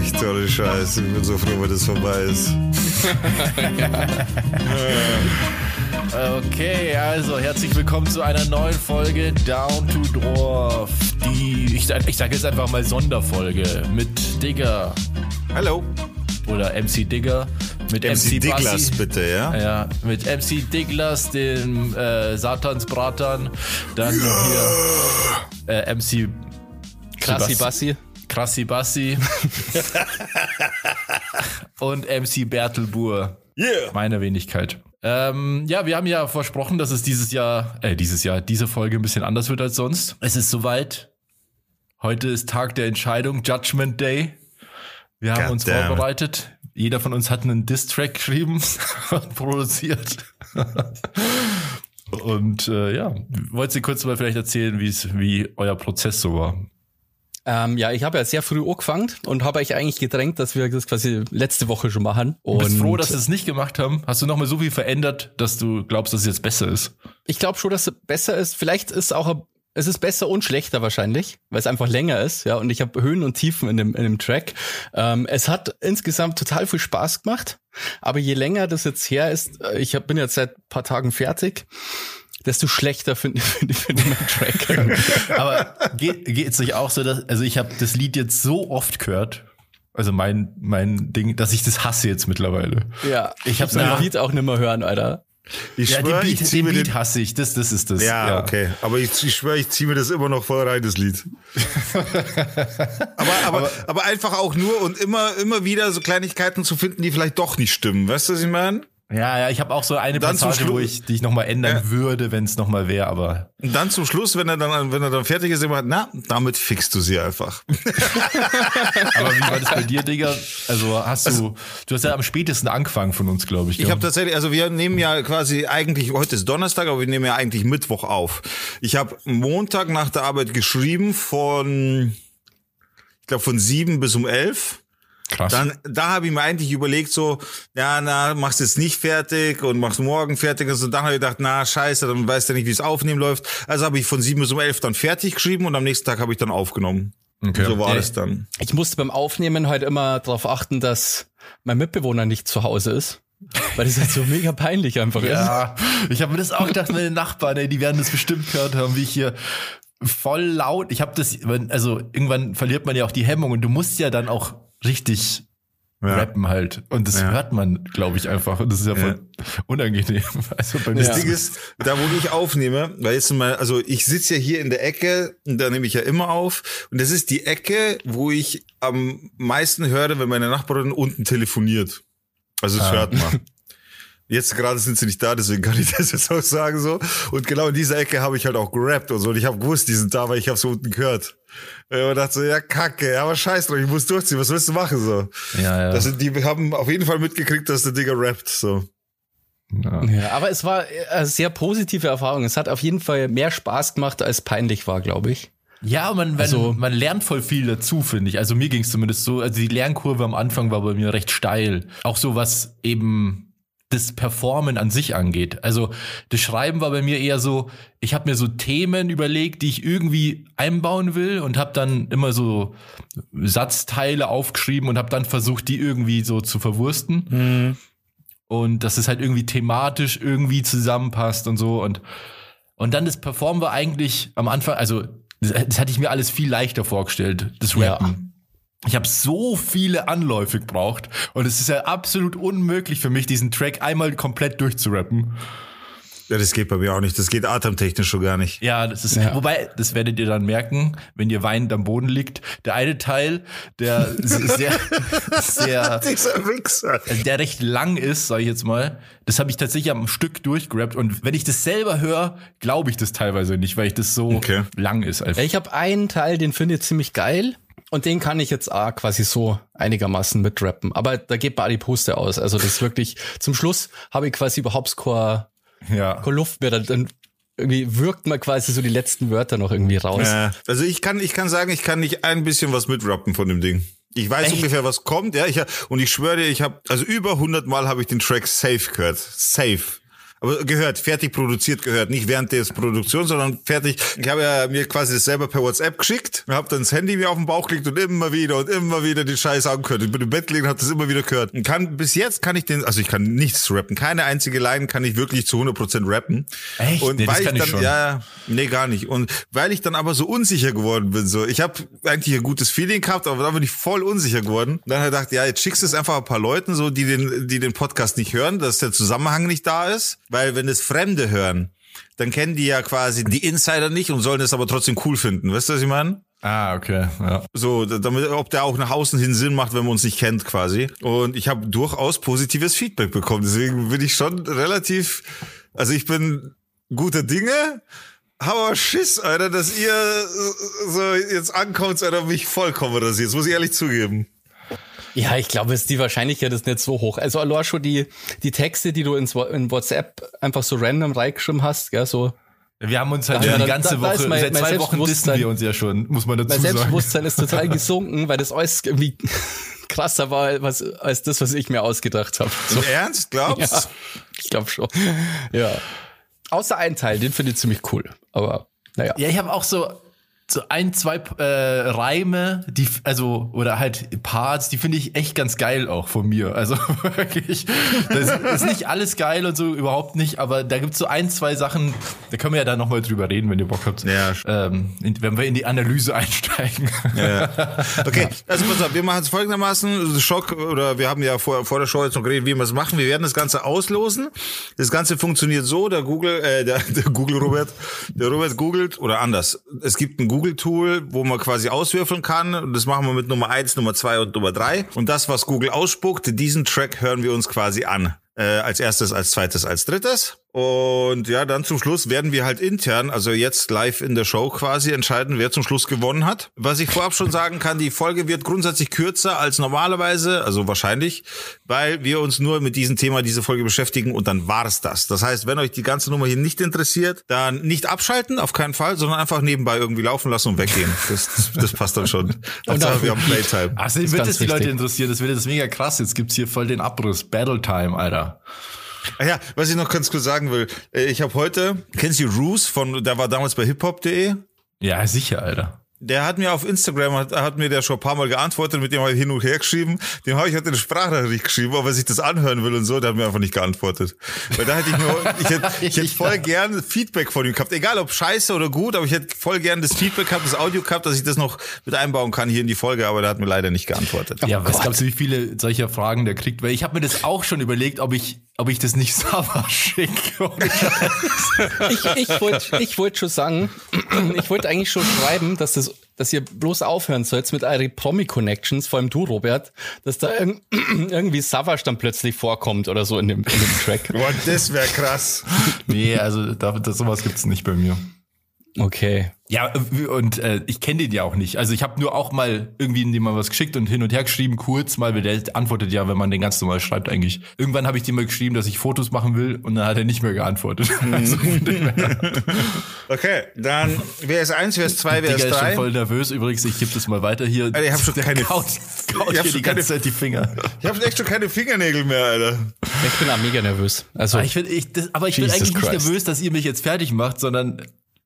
echt, ohne Scheiß. Ich bin so froh, wenn das vorbei ist. Okay, also herzlich willkommen zu einer neuen Folge Down to Dwarf. Die, ich, sag- ich sage jetzt einfach mal Sonderfolge mit Digger Hallo. oder MC Digger. Mit MC, MC Diglas, Bassi. bitte, ja? Ja, mit MC Diglas, dem äh, Satansbratern. Dann noch hier äh, MC Krassi Sebast- Bassi. Krassi Bassi und MC Bertelbur. Yeah. Meine Wenigkeit. Ähm, ja, wir haben ja versprochen, dass es dieses Jahr, äh, dieses Jahr, diese Folge ein bisschen anders wird als sonst. Es ist soweit. Heute ist Tag der Entscheidung, Judgment Day. Wir haben uns Goddamn. vorbereitet. Jeder von uns hat einen Diss-Track geschrieben und produziert. und äh, ja, wollt ihr kurz mal vielleicht erzählen, wie es, wie euer Prozess so war? Ähm, ja, ich habe ja sehr früh angefangen und habe euch eigentlich gedrängt, dass wir das quasi letzte Woche schon machen. Du Und bist froh, dass wir es nicht gemacht haben? Hast du noch mal so viel verändert, dass du glaubst, dass es jetzt besser ist? ich glaube schon, dass es besser ist. Vielleicht ist auch es ist besser und schlechter wahrscheinlich, weil es einfach länger ist, ja. Und ich habe Höhen und Tiefen in dem in dem Track. Ähm, es hat insgesamt total viel Spaß gemacht, aber je länger das jetzt her ist, äh, ich hab, bin jetzt seit paar Tagen fertig, desto schlechter finde find, find ich meinen Track. Aber geht geht's euch auch so, dass also ich habe das Lied jetzt so oft gehört, also mein mein Ding, dass ich das hasse jetzt mittlerweile. ja, Ich hab's mein einfach- Lied auch nicht mehr hören, Alter. Ich Ja, schwöre, den ich Beat, zieh den mir Beat den. hasse ich. Das das ist das. Ja, okay. Aber ich, ich schwöre, ich ziehe mir das immer noch voll rein, das Lied. aber, aber, aber einfach auch nur und immer, immer wieder so Kleinigkeiten zu finden, die vielleicht doch nicht stimmen. Weißt du, was ich meine? Ja, ja, ich habe auch so eine Dann Passage, wo ich die ich noch mal ändern Ja. würde, wenn es noch mal wäre, aber Und dann zum Schluss, wenn er dann, wenn er dann fertig ist, immer, na, damit fixst du sie einfach. aber wie war das bei dir, Digga? Also hast du du hast ja am spätesten angefangen von uns, glaube ich. Ich habe tatsächlich, also wir nehmen ja quasi eigentlich, heute ist Donnerstag, aber wir nehmen ja eigentlich Mittwoch auf. Ich habe Montag nach der Arbeit geschrieben von, ich glaube von sieben bis um elf. Krass. Dann, da habe ich mir eigentlich überlegt, so, ja, na, machst jetzt nicht fertig und machst morgen fertig. Und so, dann habe ich gedacht, na, scheiße, dann weißt du nicht, wie es aufnehmen läuft. Also habe ich von sieben bis um elf dann fertig geschrieben und am nächsten Tag habe ich dann aufgenommen. Okay. So war es dann. Ich musste beim Aufnehmen halt immer darauf achten, dass mein Mitbewohner nicht zu Hause ist. Weil das halt so mega peinlich einfach ist. Ja, ich habe mir das auch gedacht, meine Nachbarn, ey, die werden das bestimmt gehört haben, wie ich hier voll laut, ich habe das, also irgendwann verliert man ja auch die Hemmung und du musst ja dann auch richtig Ja. rappen halt und das Ja. hört man, glaube ich, einfach und das ist ja voll unangenehm. Also bei mir Das. Ding ist, da wo ich aufnehme, weil jetzt mal, also ich sitze ja hier in der Ecke, und da nehme ich ja immer auf. Und das ist die Ecke, wo ich am meisten höre, wenn meine Nachbarin unten telefoniert. Also das Ah. hört man. Jetzt gerade sind sie nicht da, deswegen kann ich das jetzt auch sagen so. Und genau in dieser Ecke habe ich halt auch gerappt und so. Und ich habe gewusst, die sind da, weil ich habe so unten gehört. Und dachte so, ja kacke, ja, aber scheiß drauf, ich muss durchziehen, was willst du machen so? ja, ja. Das sind, die haben auf jeden Fall mitgekriegt, dass der Digger rappt so. ja. Ja, aber es war eine sehr positive Erfahrung. Es hat auf jeden Fall mehr Spaß gemacht, als peinlich war, glaube ich. Ja, man, man, Also- man lernt voll viel dazu, finde ich. Also mir ging es zumindest so. Also die Lernkurve am Anfang war bei mir recht steil. Auch so was eben das Performen an sich angeht. Also das Schreiben war bei mir eher so, ich habe mir so Themen überlegt, die ich irgendwie einbauen will und habe dann immer so Satzteile aufgeschrieben und habe dann versucht, die irgendwie so zu verwursten. Und dass es halt irgendwie thematisch irgendwie zusammenpasst und so. Und, und dann das Performen war eigentlich am Anfang, also das, das hatte ich mir alles viel leichter vorgestellt, das Ja. Ich habe so viele Anläufe gebraucht und es ist ja absolut unmöglich für mich, diesen Track einmal komplett durchzurappen. Ja, das geht bei mir auch nicht. Das geht atemtechnisch schon gar nicht. Ja, das ist, Ja. wobei, das werdet ihr dann merken, wenn ihr weinend am Boden liegt. Der eine Teil, der sehr, sehr, Dieser Wichser. der recht lang ist, sage ich jetzt mal, das habe ich tatsächlich am Stück durchgerappt. Und wenn ich das selber höre, glaube ich das teilweise nicht, weil ich das so Okay. lang ist. Einfach. Ich habe einen Teil, den finde ich ziemlich geil. Und den kann ich jetzt auch quasi so einigermaßen mitrappen. Aber da geht auch die Puste aus. Also das ist wirklich, zum Schluss habe ich quasi überhaupt keine, Ja. keine Luft mehr. Dann- irgendwie wirkt man quasi so die letzten Wörter noch irgendwie raus. Äh, also ich kann, ich kann sagen, ich kann nicht ein bisschen was mitrappen von dem Ding. Ich weiß Echt? ungefähr, was kommt, ja. Ich, und ich schwöre dir, ich habe, also über 100 Mal habe ich den Track safe gehört. Safe. Aber gehört, fertig produziert gehört, nicht während der Produktion, sondern fertig. Ich habe ja mir quasi das selber per WhatsApp geschickt, habe dann das Handy mir auf den Bauch gelegt und immer wieder und immer wieder den Scheiß angehört. Ich bin im Bett gelegen und habe das immer wieder gehört. Und kann, bis jetzt kann ich den, also ich kann nichts rappen. Keine einzige Line kann ich wirklich zu 100% rappen. Echt? Und Nee, das weil kann ich ich dann, schon. ja, nee, gar nicht. Und weil ich dann aber so unsicher geworden bin, so, ich habe eigentlich ein gutes Feeling gehabt, aber dann bin ich voll unsicher geworden. Dann habe ich gedacht, ja, jetzt schickst du es einfach ein paar Leuten so, die den, die den Podcast nicht hören, dass der Zusammenhang nicht da ist. Weil wenn es Fremde hören, dann kennen die ja quasi die Insider nicht und sollen es aber trotzdem cool finden. Weißt du, was ich meine? Ah, okay. Ja. So, da- damit, ob der auch nach außen hin Sinn macht, wenn man uns nicht kennt, quasi. Und ich habe durchaus positives Feedback bekommen. Deswegen bin ich schon relativ, also ich bin guter Dinge, aber Schiss, Alter, dass ihr so jetzt ankommt, Alter, mich vollkommen rasiert. Das muss ich ehrlich zugeben. Ja, ich glaube, ist die Wahrscheinlichkeit ist nicht so hoch. Also allein schon die, die Texte, die du ins, in WhatsApp einfach so random reingeschrieben hast, gell, so. Wir haben uns halt Ja, schon die ganze da- Woche, mein- seit mein zwei Wochen Selbstbewusstsein- wir uns ja schon, muss man dazu Mein sagen. Selbstbewusstsein ist total gesunken, weil das alles irgendwie krasser war als, als das, was ich mir ausgedacht habe. So, Ernst, glaubst? ja, ich glaube schon. Ja. Außer ein Teil, den finde ich ziemlich cool. Aber naja. Ja, ich habe auch so, so ein, zwei äh, Reime, die, also, oder halt Parts, die finde ich echt ganz geil auch von mir. Also wirklich, das ist nicht alles geil und so, überhaupt nicht, aber da gibt's so ein, zwei Sachen, da können wir ja dann nochmal drüber reden, wenn ihr Bock habt. Ja. Ähm, in, wenn wir in die Analyse einsteigen. Ja. Okay, also pass auf, wir machen es folgendermaßen, Schock, oder wir haben ja vor, vor der Show jetzt noch geredet, wie wir es machen. Wir werden das Ganze auslosen. Das Ganze funktioniert so, der Google, äh, der, der Google Robert, der Robert googelt, oder anders. Es gibt ein Google-Tool, wo man quasi auswürfeln kann. Das machen wir mit Nummer eins, Nummer zwei und Nummer drei. Und das, was Google ausspuckt, diesen Track hören wir uns quasi an. Äh, als erstes, als zweites, als drittes. Und ja, dann zum Schluss werden wir halt intern, also jetzt live in der Show quasi entscheiden, wer zum Schluss gewonnen hat. Was ich vorab schon sagen kann, die Folge wird grundsätzlich kürzer als normalerweise, also wahrscheinlich, weil wir uns nur mit diesem Thema diese Folge beschäftigen und dann war's das. Das heißt, wenn euch die ganze Nummer hier nicht interessiert, dann nicht abschalten, auf keinen Fall, sondern einfach nebenbei irgendwie laufen lassen und weggehen. Das, das, passt dann schon. Hauptsache, wir haben Playtime. Also ist wird das die Leute wichtig. interessieren, das wird jetzt mega krass. Jetzt gibt's hier voll den Abriss. Battle Time, Alter. Ah ja, was ich noch ganz kurz sagen will, äh, ich habe heute, kennst du Roos von, der war damals bei hiphop.de? Ja, sicher, Alter. Der hat mir auf Instagram, hat, hat mir der schon ein paar Mal geantwortet, mit dem habe ich hin und her geschrieben. Dem habe ich heute eine Sprachnachricht geschrieben, ob er sich das anhören will und so, der hat mir einfach nicht geantwortet. Weil da hätte ich nur, ich hätte, ich hätte voll gern Feedback von ihm gehabt. Egal ob scheiße oder gut, aber ich hätte voll gern das Feedback gehabt, das Audio gehabt, dass ich das noch mit einbauen kann hier in die Folge, aber der hat mir leider nicht geantwortet. Ja, was glaubst du, wie viele solcher Fragen der kriegt? Weil ich habe mir das auch schon überlegt, ob ich, ob ich das nicht Sava schicke. Ich, ich wollte ich wollt schon sagen, ich wollte eigentlich schon schreiben, dass das dass ihr bloß aufhören sollt mit euren Promi-Connections, vor allem du, Robert, dass da irg irgendwie Savage dann plötzlich vorkommt oder so in dem, in dem Track. Boah, das wäre krass. nee, also da, das, sowas gibt's nicht bei mir. Okay. Ja, und äh, ich kenne den ja auch nicht. Also ich habe nur auch mal irgendwie dem mal was geschickt und hin und her geschrieben, kurz mal, weil der antwortet ja, wenn man den ganz normal schreibt eigentlich. Irgendwann habe ich dem mal geschrieben, dass ich Fotos machen will und dann hat er nicht mehr geantwortet. Also, dem her. Okay, dann wer ist eins, wer ist zwei, wer Digga ist ist schon drei? voll nervös. Übrigens, ich gebe das mal weiter hier. Alter, ich hab schon Der keine- Kaut, kaut Ich hab hier schon die ganze keine- Zeit die Finger. Ich habe echt schon keine Fingernägel mehr, Alter. Ich bin auch mega nervös. Also Aber ich, find, ich, das, aber ich bin eigentlich nicht nervös, dass ihr mich jetzt fertig macht, sondern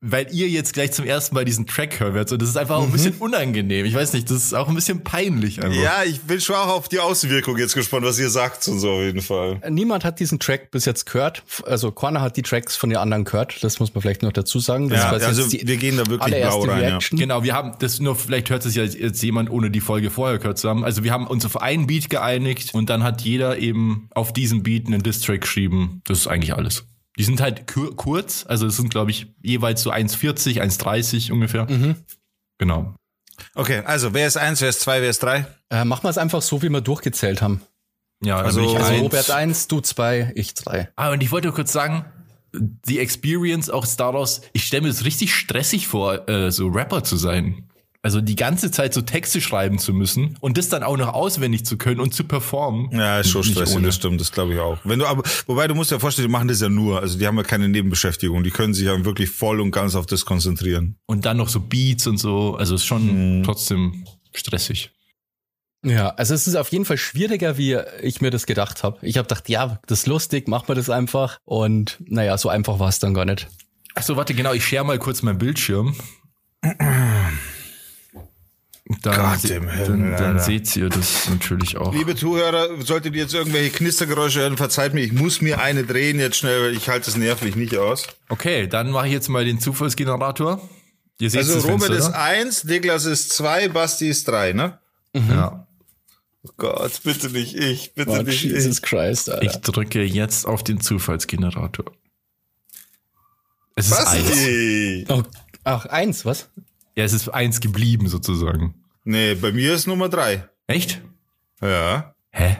weil ihr jetzt gleich zum ersten Mal diesen Track hören werdet. Und das ist einfach auch ein bisschen unangenehm. Ich weiß nicht, das ist auch ein bisschen peinlich einfach. Ja, ich bin schon auch auf die Außenwirkung jetzt gespannt, was ihr sagt und so auf jeden Fall. niemand hat diesen Track bis jetzt gehört. Also Corner hat die Tracks von den anderen gehört. Das muss man vielleicht noch dazu sagen. Das Ja, also die wir gehen da wirklich blau rein, ja. Genau, wir haben das nur, vielleicht hört es ja jetzt jemand ohne die Folge vorher gehört zu haben. Also wir haben uns auf einen Beat geeinigt und dann hat jeder eben auf diesen Beat einen Distrack geschrieben. Das ist eigentlich alles. Die sind halt kur kurz, also es sind glaube ich jeweils so 1,40, 1,30 ungefähr. Genau. Okay, also wer ist eins, wer ist zwei, wer ist drei? Äh, machen wir es einfach so, wie wir durchgezählt haben. Ja, Also- ich Also eins. Robert eins, du zwei, ich drei. Ah, und ich wollte kurz sagen, die Experience auch ist daraus, ich stelle mir das richtig stressig vor, äh, so Rapper zu sein. Also die ganze Zeit so Texte schreiben zu müssen und das dann auch noch auswendig zu können und zu performen. Ja, ist schon stressig, das stimmt, das glaube ich auch. Wenn du aber, wobei du musst dir vorstellen, die machen das ja nur, also die haben ja keine Nebenbeschäftigung, die können sich ja wirklich voll und ganz auf das konzentrieren. Und dann noch so Beats und so. Also ist schon trotzdem stressig. Ja, also es ist auf jeden Fall schwieriger, wie ich mir das gedacht habe. Ich habe gedacht, ja, das ist lustig, machen wir das einfach. Und naja, so einfach war es dann gar nicht. Ach so, warte, genau, ich share mal kurz meinen Bildschirm. Dann, Gott se- im Himmel, dann, dann seht ihr das natürlich auch. Liebe Zuhörer, solltet ihr jetzt irgendwelche Knistergeräusche hören, verzeiht mir, ich muss mir eine drehen jetzt schnell, weil ich halte es nervlich nicht aus. Okay, dann mache ich jetzt mal den Zufallsgenerator. Ihr seht Also das Robert Fenster, ist oder? eins, Niklas ist zwei, Basti ist drei, ne? Ja. Oh Gott, bitte nicht ich, bitte Oh, nicht Jesus ich. Christ, Alter. Ich drücke jetzt auf den Zufallsgenerator. Es ist eins. Basti! Oh, ach, eins, was? Ja, es ist eins geblieben sozusagen. Nee, bei mir ist Nummer drei. Echt? Ja. Hä?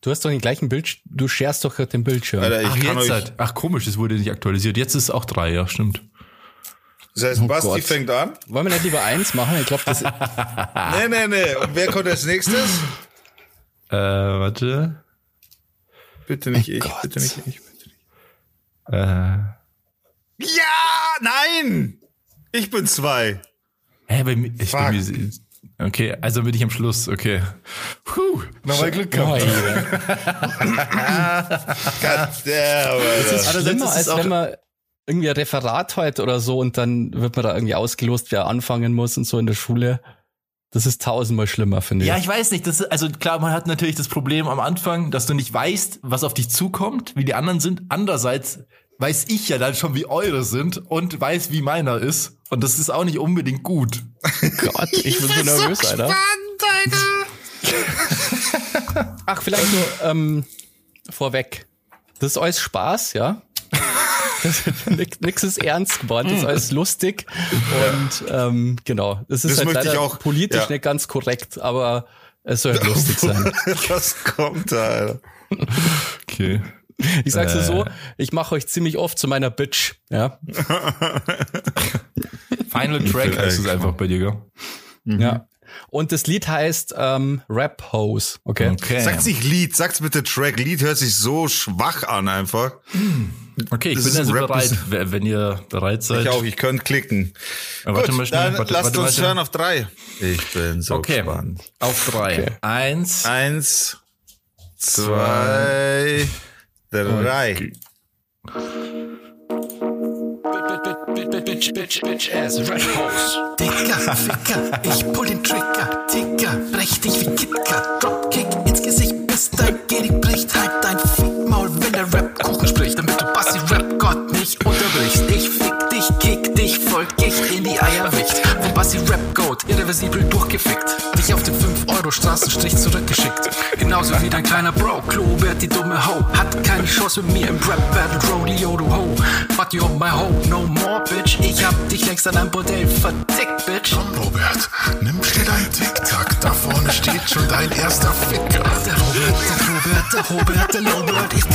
Du hast doch den gleichen Bildschirm, du scherst doch gerade den Bildschirm. Alter, ich Ach, kann jetzt euch. halt. Ach, komisch, es wurde nicht aktualisiert. Jetzt ist es auch drei, ja, stimmt. Das heißt, Oh Basti Gott. fängt an. Wollen wir nicht lieber eins machen? Ich glaube, das Nee, nee, nee. Und wer kommt als nächstes? Äh, warte. Bitte nicht ich, Gott. bitte nicht ich. Bitte nicht. Äh. Ja, nein! Ich bin zwei. Hä, bei mir, ich, Fuck. mir, okay, also bin ich am Schluss, okay. Puh, nochmal Glück oh, gehabt. yeah. God damn, Das ist schlimmer, als auch- wenn man irgendwie ein Referat heute oder so und dann wird man da irgendwie ausgelost, wer anfangen muss und so in der Schule. Das ist tausendmal schlimmer, finde ich. Ja, ich weiß nicht. Das ist, also klar, man hat natürlich das Problem am Anfang, dass du nicht weißt, was auf dich zukommt, wie die anderen sind. Andererseits weiß ich ja dann schon, wie eure sind und weiß, wie meiner ist. Und das ist auch nicht unbedingt gut. Gott, ich bin so nervös, Alter. Ach, vielleicht nur ähm, vorweg. Das ist alles Spaß, ja. Das, nix, nix ist ernst gemeint, das ist alles lustig. Und ähm, genau, das ist Das halt leider auch, politisch ja. nicht ganz korrekt, aber es soll halt lustig sein. Was kommt da, Alter? Okay. Ich sag's dir Äh. so, ich mache euch ziemlich oft zu meiner Bitch, ja. Final Track heißt es einfach bei dir, gell? Ja. Und das Lied heißt ähm, Rap Hose, okay? Okay. Sagt's nicht Lied, sag's bitte Track. Lied hört sich so schwach an einfach. Okay, ich Das bin also Rap, bereit, wenn ihr bereit seid. Ich auch, ich könnte klicken. Aber warte Gut, mal schnell. dann warte, lasst warte, uns warte. hören auf drei. Ich bin so Okay, gespannt. auf drei. Okay. Eins. Eins, zwei, drei. Bitch, bitch, bitch, ass, red hose. Dicker, Ficker, ich pull den Trigger, Ticker, brech dich wie KitKat, Dropkick ins Gesicht, bis dein Genick bricht, halt dein Bassi Rap Goat, irreversibel durchgefickt, dich auf den 5 Euro Straßenstrich zurückgeschickt. Genauso wie dein kleiner Bro, Klobert, die dumme Ho, hat keine Chance mit mir im Rap Battle Rodeo, du Ho. But you on my hoe, no more, bitch, ich hab dich längst an einem Bordell vertickt, bitch. Robert, nimm schnell dein Tic-Tac, da vorne steht schon dein erster Ficker. Der Robert, der Robert, der Robert, der Lowbird. Ich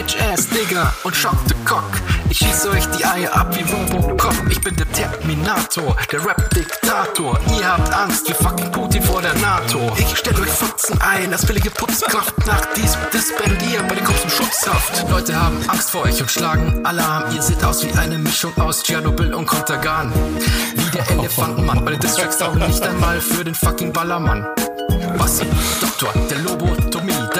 Ton wert. Bitch ass, Digga und Shock the Cock. Ich schieß euch die Eier ab wie Robocop. Ich bin der Terminator, der Rap-Diktator. Ihr habt Angst wie fucking Putin vor der NATO. Ich stell euch Fotzen ein als billige Putzkraft. Nach diesem Disband ihr bei den Cops im Schutzhaft. Leute haben Angst vor euch und schlagen Alarm. Ihr seht aus wie eine Mischung aus Tschernobyl und Kontergan. Wie der Elefantenmann. Meine Distracks taugen nicht einmal für den fucking Ballermann. Bassi, Doktor, der Lobotomie,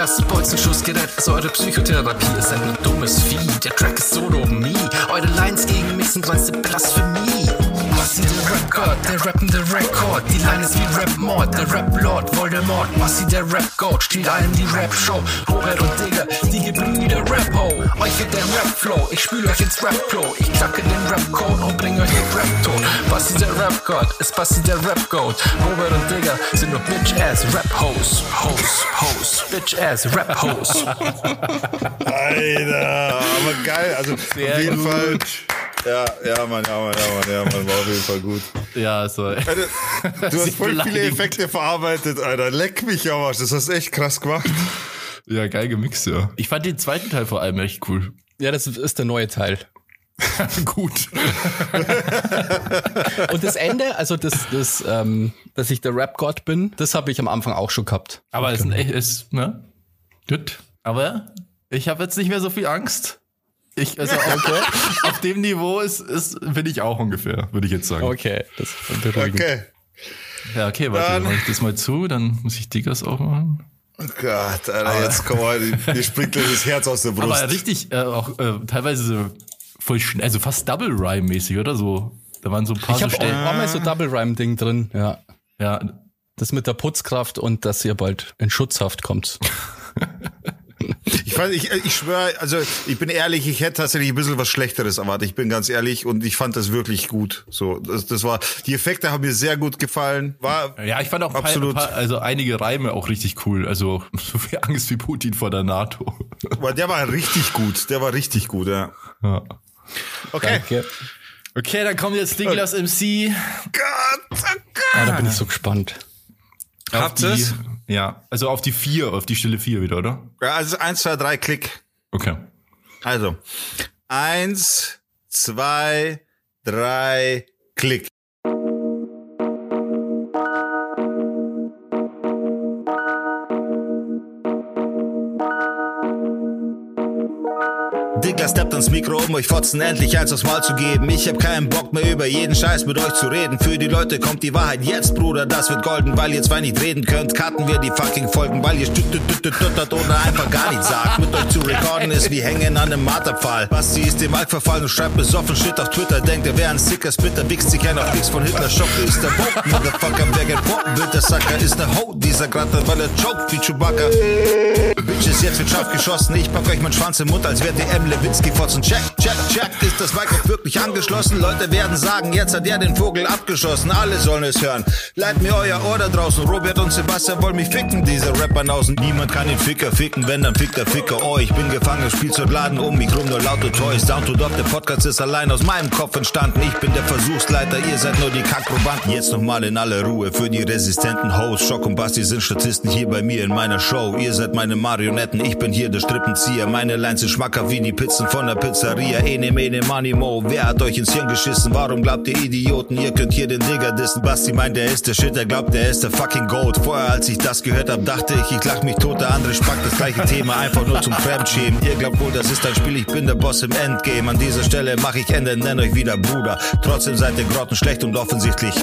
das Bolzenschussgerät ist eure Psychotherapie. Seid nur dummes Vieh, der Track ist Sodomie. Eure Lines gegen mich sind reinste Blasphemie. Bassi, der Rap-God, der rappende Rekord. Die Line ist wie Rap-Mord, der Rap-Lord, Voldemort. Bassi, der Rap-God, stiehlt allen die Rap-Show. Robert und Digga, die Gebrüder Rap-Ho. Euch wird der Rap-Flow, ich spül euch ins Rap-Flow. Ich knacke den Rap-Code und bring euch den Rap-Ton. Bassi, Rap-God, ist Bassi, der Rap-Goat. Robert und Digga sind nur Bitch-Ass Rap-Hose. Hose, Hose, Bitch-Ass Rap-Hose. Alter, aber geil. Also auf jeden gut. Fall. Ja, ja, Mann, ja, Mann, ja, Mann, ja, Mann, war auf jeden Fall gut. Ja, so. Du hast Sehr voll viele beleidigend. Effekte verarbeitet, Alter. Leck mich am Arsch. Das hast du echt krass gemacht. Ja, geil gemixt, ja. Ich fand den zweiten Teil vor allem echt cool. Ja, das ist der neue Teil. Gut. Und das Ende, also das, das, ähm, dass ich der Rap-Gott bin, das habe ich am Anfang auch schon gehabt. Aber es ist, echt- ist, ne? Gut. Aber ich habe jetzt nicht mehr so viel Angst. Ich, also auf, auf dem Niveau ist, ist, bin ich auch ungefähr, würde ich jetzt sagen. Okay, das ist beruhigend. Okay. Ja, okay, warte, Dann- dann mach ich das mal zu, dann muss ich Diggers aufmachen. Oh Gott, Alter, jetzt komm mal, mir springt gleich das Herz aus der Brust. Aber richtig, äh, auch äh, teilweise so voll schnell, also fast Double Rhyme mäßig, oder so. Da waren so ein paar Ich so habe auch, Stellen. war mal so Double Rhyme Ding drin, ja. Ja, Das mit der Putzkraft und dass ihr bald in Schutzhaft kommt. Ich, fand, ich, ich schwöre, also ich bin ehrlich, ich hätte tatsächlich ein bisschen was Schlechteres erwartet. Ich bin ganz ehrlich und ich fand das wirklich gut. So, das, das war, die Effekte haben mir sehr gut gefallen. War ja, ich fand auch Absolut. ein paar, also einige Reime auch richtig cool. Also so viel Angst wie Putin vor der NATO. aber der war richtig gut. Der war richtig gut, ja. Ja. Okay. Danke. Okay, dann kommt jetzt Douglas MC. Gott, oh Gott. Ah, da bin ich so gespannt. Habt ihr's? Ja, also auf die vier, auf die Stille vier wieder, oder? Ja, also eins, zwei, drei, Klick. Okay. Also eins, zwei, drei, Klick. Diggler steppt ans Mikro, um euch Fotzen endlich eins aufs Mal zu geben. Ich hab keinen Bock mehr über jeden Scheiß mit euch zu reden. Für die Leute kommt die Wahrheit jetzt, Bruder, das wird golden. Weil ihr zwei nicht reden könnt, cutten wir die fucking Folgen. Weil ihr stüttert oder einfach gar nichts sagt. Mit euch zu recorden ist wie hängen an einem Marterpfahl. Basti ist dem Alk verfallen und schreibt besoffen Shit auf Twitter. Denkt, er wäre ein sicker Spitter, wichst sich ein auf von Hitler. Schocke ist der Bock, Motherfucker, wer geboten wird, der Sacker ist ne Ho. Dieser Gratter, weil er choked wie Chewbacca. Bitches, jetzt wird scharf geschossen. Ich pack euch meinen Schwanz im Mund, als wärt ihr M. Lewinsky fotzen. Check, check, check. Ist das Mic wirklich angeschlossen? Leute werden sagen, jetzt hat er den Vogel abgeschossen. Alle sollen es hören. Leiht mir euer Ohr da draußen. Robert und Sebastian wollen mich ficken, diese Rapper-Nausen. Niemand kann den Ficker ficken, wenn dann fickt der Ficker. Oh, ich bin gefangen, Spielzeugladen um mich rum, nur laute Toys. Down to Dog, der Podcast ist allein aus meinem Kopf entstanden. Ich bin der Versuchsleiter, ihr seid nur die Kackprobanden. Jetzt nochmal in aller Ruhe für die resistenten Hosts. Schock und Basti sind Statisten hier bei mir in meiner Show. Ihr seid meine Marionetten, ich bin hier der Strippenzieher. Meine Lines sind schmackhaft wie die Pizzen von der Pizzeria. Ene, mene, money, mo. Wer hat euch ins Hirn geschissen? Warum glaubt ihr Idioten, ihr könnt hier den Digger dissen? Basti meint, er ist der Shit, er glaubt, er ist der fucking Gold. Vorher, als ich das gehört hab, dachte ich, ich lach mich tot. Der andere spackt das gleiche Thema, einfach nur zum Fremdschämen. Ihr glaubt wohl, das ist ein Spiel, ich bin der Boss im Endgame. An dieser Stelle mach ich Ende, nenn euch wieder Bruder. Trotzdem seid ihr grottenschlecht und offensichtlich.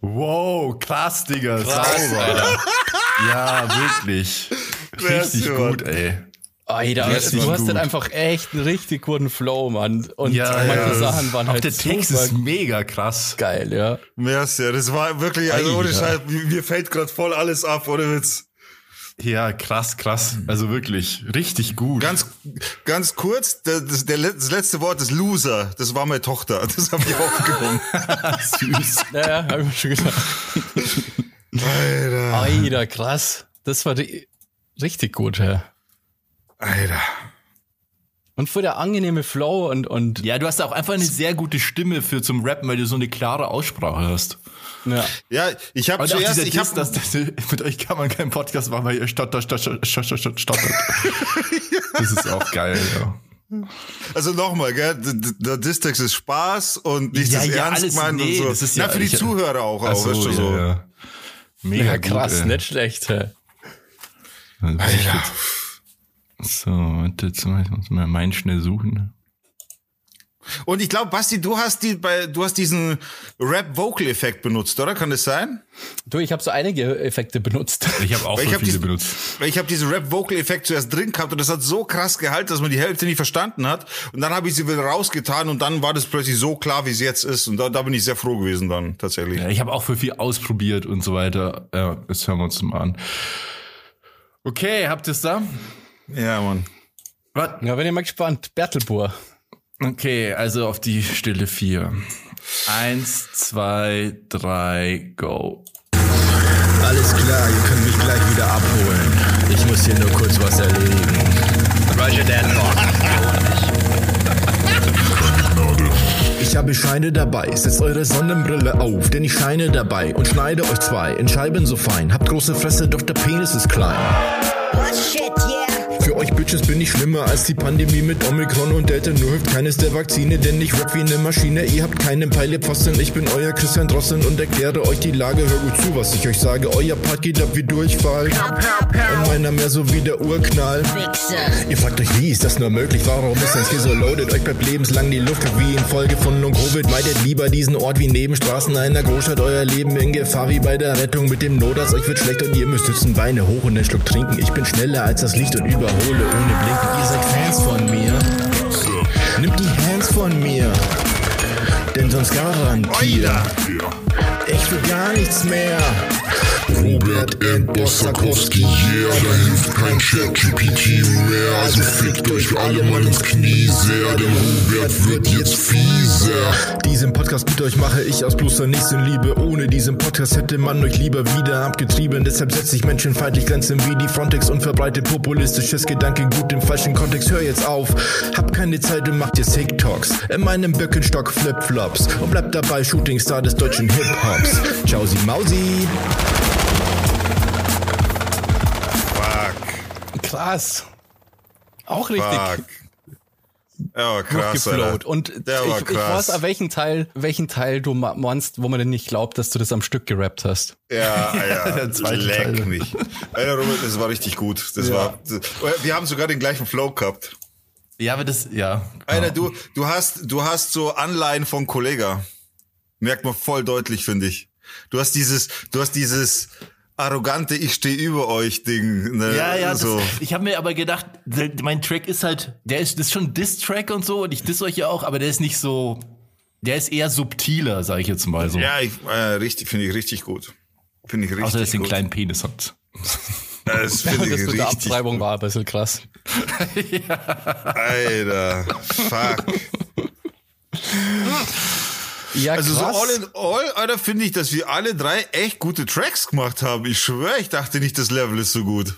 Wow, krass, Digga. Sauber. Ja, wirklich. Richtig gut, ey. Alter, Richtig du hast gut. halt einfach echt einen richtig guten Flow, Mann. Und Ja, manche ja. Sachen waren Auch halt der Text ist mega krass. geil, ja. Merci, ja, das war wirklich, also ohne. Scheiß, mir fällt gerade voll alles ab, ohne Witz. Ja, krass, krass. Also wirklich, richtig gut. Ganz, ganz kurz, das, das, der, let- das letzte Wort ist Loser. Das war meine Tochter. Das habe ich aufgenommen. süß. Ja, ja, hab ich mir schon gedacht. Alter. Alter, krass. Das war ri- richtig gut, ja. Alter. Und voll der angenehme Flow und, und Ja, du hast auch einfach eine sehr gute Stimme für zum Rappen, weil du so eine klare Aussprache hast. ja. Ja, ich habe zuerst, ich Diss, hab, dass das, mit euch kann man keinen Podcast machen, weil ihr stottert, stottert, stottert, stottert. Das ist auch geil, ja. also nochmal, gell, der Distex ist Spaß und nicht Ja, das ja, ernst gemeint nee, und so. das ist Na, ja- für die ich- Zuhörer auch, auch weißt du, so. ja. Mega ja, gut, krass, ey. nicht schlecht. Ja. Wirklich gut. So, warte, jetzt muss ich mal meinen schnell suchen. Und ich glaube, Basti, du hast die bei, du hast diesen Rap-Vocal-Effekt benutzt, oder? Kann das sein? Du, ich habe so einige Effekte benutzt. Ich habe auch Weil ich hab viele diesen- benutzt. Weil ich habe diesen Rap-Vocal-Effekt zuerst drin gehabt und das hat so krass gehalten, dass man die Hälfte nicht verstanden hat. Und dann habe ich sie wieder rausgetan und dann war das plötzlich so klar, wie es jetzt ist. Und da, da bin ich sehr froh gewesen dann tatsächlich. Ja, ich habe auch für viel ausprobiert und so weiter. Ja, das hören wir uns mal an. Okay, habt ihr es da? Ja, Mann. Was? Ja, bin ich mal gespannt. Bertelbohr. Okay, also auf die Stille vier. Eins, zwei, drei, go. Alles klar, ihr könnt mich gleich wieder abholen. Ich muss hier nur kurz was erledigen. Roger Ich habe Scheine dabei, setzt eure Sonnenbrille auf, denn ich scheine dabei und schneide euch zwei in Scheiben so fein. Habt große Fresse, doch der Penis ist klein. Oh shit, yeah. Für euch Bitches bin ich schlimmer als die Pandemie mit Omikron und Delta. Nur hilft keines der Vakzine, denn ich rap wie eine Maschine. Ihr habt keinen Pfeilepfosten, ich bin euer Christian Drosten und erkläre euch die Lage. Hör gut zu, was ich euch sage. Euer Part geht ab wie Durchfall. Und meiner mehr so wie der Urknall. Ihr fragt euch, wie ist das nur möglich? Warum ist ein Skill so loaded? Euch bleibt lebenslang die Luft wie in Folge von Long Covid. Meidet lieber diesen Ort wie Nebenstraßen einer Großstadt. Euer Leben in Gefahr wie bei der Rettung mit dem Notarzt. Euch wird schlecht und ihr müsst sitzen, Beine hoch und einen Schluck trinken. Ich bin schneller als das Licht und überhole ohne Blinken. Ihr seid Fans von mir. Nimmt die Hands von mir. Denn sonst garantiert. Ich will gar nichts mehr. Robert and Bossakowski, yeah, da hilft kein Chat-GPT mehr. Also fickt euch alle mal ins Knie sehr, denn Robert wird jetzt fieser. Diesen Podcast mit euch mache ich aus bloßer Nächstenliebe. Ohne diesen Podcast hätte man euch lieber wieder abgetrieben. Deshalb setze ich menschenfeindlich Grenzen wie die Frontex und verbreite populistisches Gedankengut im falschen Kontext. Hör jetzt auf, hab keine Zeit und macht jetzt TikToks. In meinem Birkenstock Flipflops und bleibt dabei Shootingstar des deutschen Hip-Hops. Ciao, Sie Mausi. Fuck. Krass. Auch richtig Fuck. Ja, krass, geflowt. Alter. Und Der war ich, ich krass. weiß, auch, welchen Teil, welchen Teil du meinst, wo man denn nicht glaubt, dass du das am Stück gerappt hast. Ja, ja, Der zweite leck Teil. mich. Alter, Robert, das war richtig gut. Das war, das, wir haben sogar den gleichen Flow gehabt. Ja, aber das, ja. Alter, du, du hast, du hast so Anleihen von Kollega. Merkt man voll deutlich, finde ich. Du hast dieses, du hast dieses arrogante Ich stehe über euch Ding. Ne? Ja, ja, das, so. ich habe mir aber gedacht, der, mein Track ist halt, der ist, das ist schon ein Diss-Track und so und ich diss euch ja auch, aber der ist nicht so, der ist eher subtiler, sage ich jetzt mal so. Ja, ich, äh, richtig, finde ich richtig gut. Finde ich richtig Außer, dass den gut. kleinen Penis hat. Das finde das ich der richtig Abtreibung war ein bisschen krass. Alter, fuck. Ja, Also so krass. all in all, Alter, finde ich, dass wir alle drei echt gute Tracks gemacht haben. Ich schwöre, ich dachte nicht, das Level ist so gut.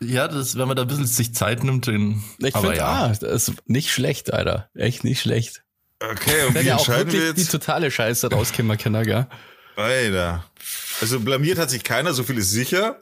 Ja, das, wenn man da ein bisschen sich Zeit nimmt, dann. ich finde, ja. ah, das ist nicht schlecht, Alter. Echt nicht schlecht. Okay, und Wenn wie ja auch entscheiden wir wirklich die jetzt? totale Scheiße rauskommen kann, gell? Alter. Also blamiert hat sich keiner, so viel ist sicher.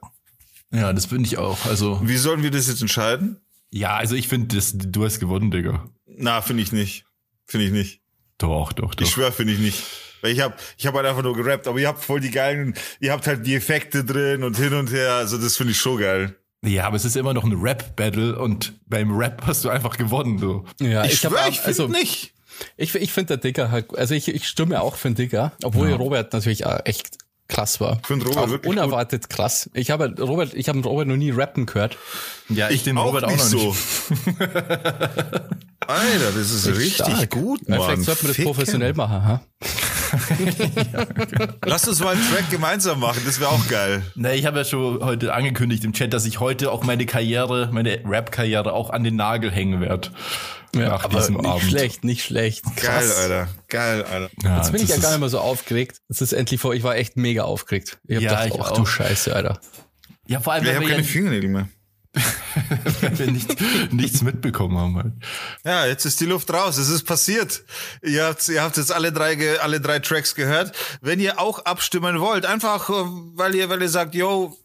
Ja, das finde ich auch. Also, Wie sollen wir das jetzt entscheiden? ja, also ich finde, das- du hast gewonnen, Digga. Na, finde ich nicht. Finde ich nicht. Doch, doch, doch. Ich schwöre, finde ich nicht. Weil ich hab, ich hab halt einfach nur gerappt, aber ihr habt voll die geilen, ihr habt halt die Effekte drin und hin und her. Also das finde ich schon geil. Ja, aber es ist immer noch ein Rap-Battle und beim Rap hast du einfach gewonnen, du. Ja, Ich, hab schwöre, auch- ich finde also, nicht. Ich, ich finde der Dicker halt, also ich, ich stimme auch für den Dicker, obwohl Robert natürlich echt krass war. Ich find Robert auch wirklich unerwartet krass. Ich habe Robert, ich habe Robert noch nie rappen gehört. Ja, ich, den Auch Robert auch nicht noch so. nicht. Alter, das ist richtig Stark. gut, Ja, Mann. vielleicht sollten wir das Ficken. professionell machen, ha? Lass uns mal einen Track gemeinsam machen, das wäre auch geil. Na, ich habe ja schon heute angekündigt im Chat, dass ich heute auch meine Karriere, meine Rap-Karriere auch an den Nagel hängen werde. nach aber diesem nicht Abend. schlecht, nicht schlecht. Geil, Krass. Alter. Geil, Alter. Ja, Jetzt bin ich ja gar nicht mehr so aufgeregt. Es ist endlich vor, ich war echt mega aufgeregt. Ich hab Ja, gedacht, ich ach auch. du Scheiße, Alter. Ja, vor allem, Ja, ich habe keine ja, Fingernägel mehr. wenn wir nicht, nichts mitbekommen haben. Halt. Ja, jetzt ist die Luft raus. Es ist passiert. Ihr habt, ihr habt jetzt alle drei, alle drei Tracks gehört. Wenn ihr auch abstimmen wollt, einfach, äh, weil ihr, weil ihr sagt, yo,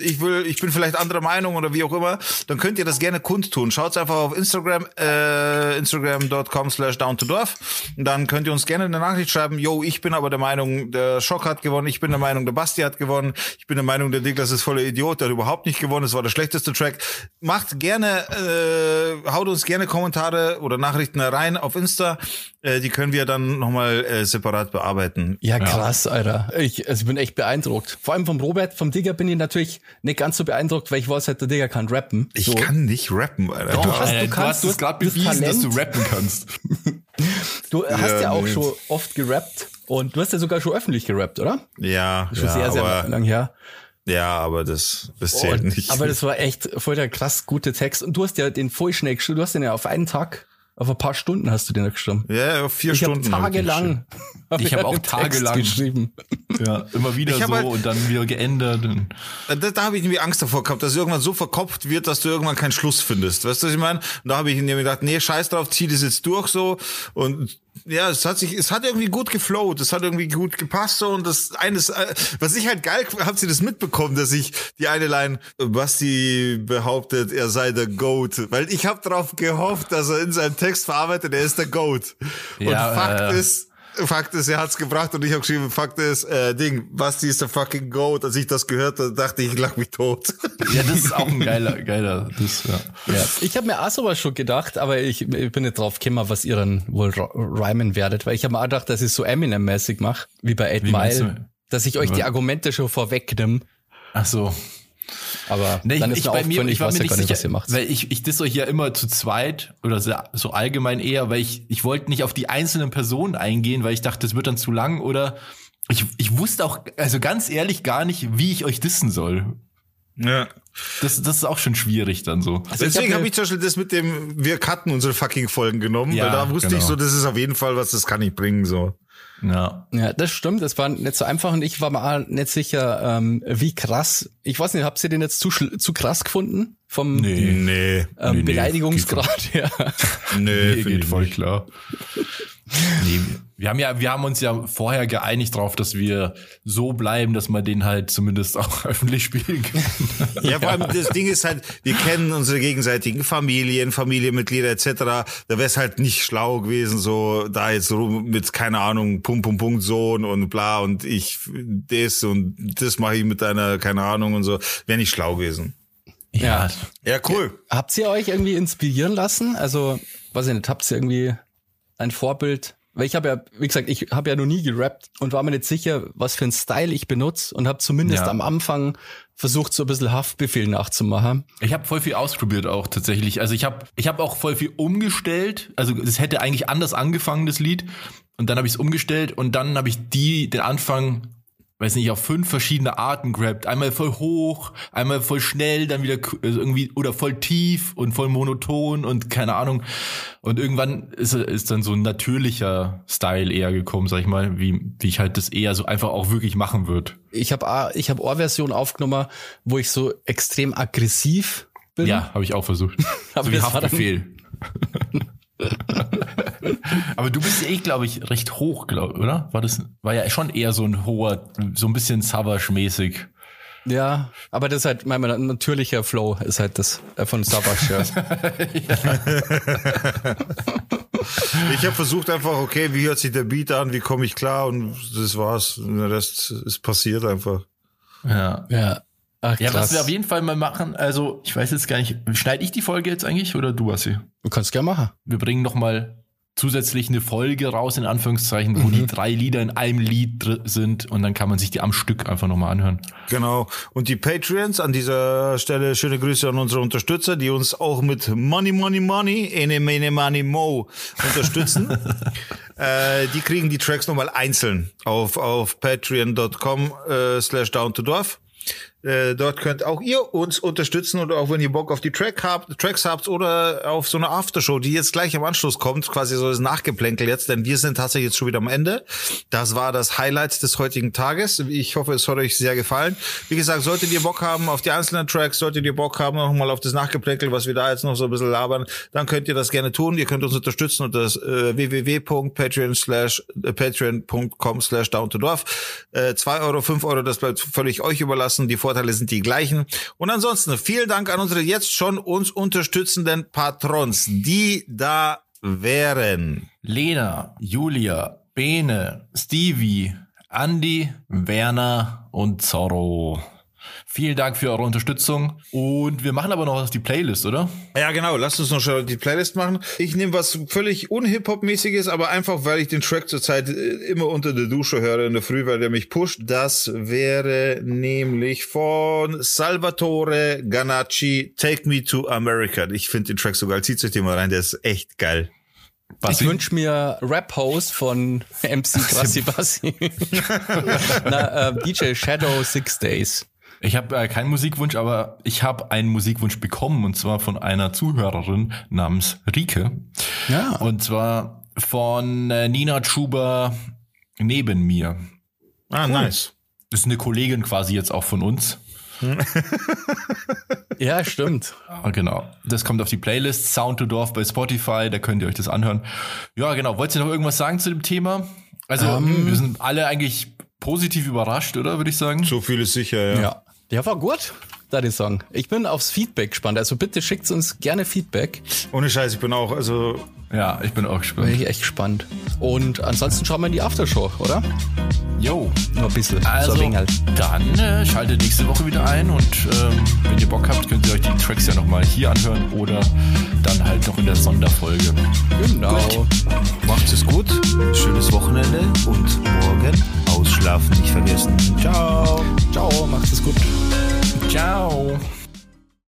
ich will, ich bin vielleicht anderer Meinung oder wie auch immer, dann könnt ihr das gerne kundtun. Schaut's einfach auf Instagram, äh, instagram.com slash down to dorf. Und dann könnt ihr uns gerne eine Nachricht schreiben, yo, ich bin aber der Meinung, der Schock hat gewonnen, ich bin der Meinung, der Basti hat gewonnen, ich bin der Meinung, der Niklas ist voller Idiot, der hat überhaupt nicht gewonnen, das war der schlechteste Track. Macht gerne, äh, haut uns gerne Kommentare oder Nachrichten rein auf Insta, äh, die können wir dann nochmal äh, separat bearbeiten. Ja, krass, Alter. Ich, also ich bin echt beeindruckt. Vor allem vom Robert, vom Digger bin ich natürlich nicht ganz so beeindruckt, weil ich weiß halt, der Digger kann rappen. Ich so. kann nicht rappen, Alter. Doch, Du hast- hast- Alter, du du, kannst- hast du es gerade hast bewiesen, dass du rappen kannst. Du hast ja, Ja, auch nee. schon oft gerappt und du hast ja sogar schon öffentlich gerappt, oder? ja, Schon ja, sehr, sehr aber, lang her. ja, aber das, das zählt Und, nicht. aber das war echt voll der krass gute Text. Und du hast ja den voll schnell geschrieben. Du hast den ja auf einen Tag, auf ein paar Stunden hast du den geschrieben. ja, auf vier ich habe Stunden. hab ich tagelang. Ich hab auch den Text tagelang- geschrieben. Ja, immer wieder Ich so halt- und dann wieder geändert. Und Da, da habe ich irgendwie Angst davor gehabt, dass es irgendwann so verkopft wird, dass du irgendwann keinen Schluss findest. Weißt du, was ich meine? Und da habe ich mir gedacht, nee, scheiß drauf, zieh das jetzt durch so. Und ja, es hat sich, es hat irgendwie gut geflowt, es hat irgendwie gut gepasst so und das eines, äh, was ich halt geil, habt ihr das mitbekommen, dass ich die eine Line, Basti behauptet, er sei der Goat, weil ich habe darauf gehofft, dass er in seinem Text verarbeitet, er ist der Goat. Und Ja, Fakt äh, ist, Fakt ist, er hat's gebracht und ich habe geschrieben, Fakt ist, äh, Ding, Basti ist der fucking Goat. Als ich das gehört habe, dachte ich, ich lach mich tot. Ja, das ist auch ein geiler, geiler, das, ja. Ja. Ich habe mir auch sowas schon gedacht, aber ich, ich bin nicht drauf gekommen, was ihr dann wohl rhymen werdet, weil ich habe mir auch gedacht, dass ich es so Eminem-mäßig mache, wie bei 8 Wie meinst Mile, dass ich euch die? Argumente schon vorwegnehme, Ach so. Aber Nee, dann ich, ist ich, bei mir, ich ich war weiß mir ja nicht gar nicht, sicher, was ihr macht. weil ich, ich diss euch ja immer zu zweit oder so, so allgemein eher, weil ich, ich wollte nicht auf die einzelnen Personen eingehen, weil ich dachte, das wird dann zu lang oder ich, ich wusste auch, also ganz ehrlich gar nicht, wie ich euch dissen soll. Ja. Das, das ist auch schon schwierig dann so. Also ich Deswegen hab habe ich zum Beispiel das mit dem, wir cutten unsere fucking Folgen genommen, Ja, weil da wusste ich genau. so, das ist auf jeden Fall was, das kann ich bringen, so. Ja. Ja, das stimmt. Das war nicht so einfach und ich war mir auch nicht sicher, ähm, wie krass. Ich weiß nicht, habt ihr den jetzt zu, zu krass gefunden? Vom Nee. Nee, ähm, nee, nee, Beleidigungsgrad her. nee, Nee, geht voll nicht. klar. Nee, wir haben ja, wir haben uns ja vorher geeinigt drauf, dass wir so bleiben, dass man den halt zumindest auch öffentlich spielen kann. Ja, vor allem das Ding ist halt, wir kennen unsere gegenseitigen Familien, Familienmitglieder etc. Da wäre es halt nicht schlau gewesen, so da jetzt rum mit, keine Ahnung, Punkt, Punkt, Punkt, Sohn und bla und ich das und das mache ich mit deiner, keine Ahnung und so. Wäre nicht schlau gewesen. Ja. Ja, cool. Habt ihr euch irgendwie inspirieren lassen? Also, weiß ich nicht, habt ihr irgendwie ein Vorbild? Weil ich habe ja, wie gesagt, ich habe ja noch nie gerappt und war mir nicht sicher, was für ein Style ich benutze und habe zumindest Ja. am Anfang versucht, so ein bisschen Haftbefehl nachzumachen. Ich habe voll viel ausprobiert auch tatsächlich. Also ich habe ich hab auch voll viel umgestellt. Also es hätte eigentlich anders angefangen, das Lied. Und dann habe ich es umgestellt und dann habe ich die, den Anfang, weiß nicht, auf fünf verschiedene Arten gerappt. Einmal voll hoch, einmal voll schnell, dann wieder also irgendwie oder voll tief und voll monoton und keine Ahnung. Und irgendwann ist, ist dann so ein natürlicher Style eher gekommen, sag ich mal, wie, wie ich halt das eher so einfach auch wirklich machen würde. Ich habe ich hab Ohrversion aufgenommen, wo ich so extrem aggressiv bin. Ja, habe ich auch versucht. Aber so wie Haftbefehl. Aber du bist ja eh, glaube ich, recht hoch, glaub, oder? War das war ja schon eher so ein hoher, so ein bisschen Savage-mäßig. Ja, aber das ist halt mein mein natürlicher Flow ist halt das äh, von Savage. Ja. Ich habe versucht einfach, okay, wie hört sich der Beat an, wie komme ich klar und das war's. Und Der Rest ist passiert einfach. Ja. ja. Ach, Ja, was wir auf jeden Fall mal machen, also ich weiß jetzt gar nicht, schneide ich die Folge jetzt eigentlich oder du, Assi? du kannst gerne machen. Wir bringen noch mal zusätzlich eine Folge raus, in Anführungszeichen, wo die drei Lieder in einem Lied sind und dann kann man sich die am Stück einfach nochmal anhören. Genau. Und die Patreons an dieser Stelle schöne Grüße an unsere Unterstützer, die uns auch mit Money, Money, Money, Ene, Mene, Money, Mo unterstützen. äh, die kriegen die Tracks nochmal einzeln auf, auf patreon.com äh, slash down to dorf. Äh, dort könnt auch ihr uns unterstützen oder auch wenn ihr Bock auf die Track habt, Tracks habt oder auf so eine Aftershow, die jetzt gleich am Anschluss kommt, quasi so das Nachgeplänkel jetzt, denn wir sind tatsächlich jetzt schon wieder am Ende. Das war das Highlight des heutigen Tages. Ich hoffe, es hat euch sehr gefallen. Wie gesagt, solltet ihr Bock haben auf die einzelnen Tracks, solltet ihr Bock haben nochmal auf das Nachgeplänkel, was wir da jetzt noch so ein bisschen labern, dann könnt ihr das gerne tun. Ihr könnt uns unterstützen unter äh, www.patreon slash äh, patreon.com slash down to dorf. Äh, zwei Euro, fünf Euro, das bleibt völlig euch überlassen. Die Vorteile sind die gleichen. Und ansonsten vielen Dank an unsere jetzt schon uns unterstützenden Patrons, die da wären. Lena, Julia, Bene, Stevie, Andy, Werner und Zorro. Vielen Dank für eure Unterstützung. Und wir machen aber noch die Playlist, oder? Ja, genau. Lasst uns noch schon die Playlist machen. Ich nehme was völlig un-Hip-Hop-mäßiges, aber einfach, weil ich den Track zurzeit äh, immer unter der Dusche höre in der Früh, weil der mich pusht. Das wäre nämlich von Salvatore Ganacci, Take Me to America. Ich finde den Track so geil. Zieht euch den mal rein. Der ist echt geil. Ich wünsche mir Rap-Host von MC Krassi Bassi. Na, äh, DJ Shadow Six Days. Ich habe äh, keinen Musikwunsch, aber ich habe einen Musikwunsch bekommen und zwar von einer Zuhörerin namens Rike. Ja. Und zwar von äh, Nina Schuber neben mir. Ah, nice. Das ist eine Kollegin quasi jetzt auch von uns. Ja, stimmt. Ah, genau. Das kommt auf die Playlist Sound to Dorf bei Spotify, da könnt ihr euch das anhören. Ja, genau. Wollt ihr noch irgendwas sagen zu dem Thema? Also, Ähm. wir sind alle eigentlich positiv überrascht, oder würde ich sagen? So viel ist sicher, ja. Ja. Ja, war gut, da die Song. Ich bin aufs Feedback gespannt. Also bitte schickt uns gerne Feedback. Ohne Scheiß, ich bin auch, also Ja, ich bin auch Bin gespannt. ich echt gespannt. Und ansonsten schauen wir in die Aftershow, oder? Jo. Nur ein bisschen. Also, so ein wenig halt. dann äh, schaltet nächste Woche wieder ein und ähm, wenn ihr Bock habt, könnt ihr euch die Tracks ja nochmal hier anhören oder dann halt noch in der Sonderfolge. Genau. Macht es gut, schönes Wochenende und morgen ausschlafen nicht vergessen. Ciao. Ciao, macht es gut. Ciao.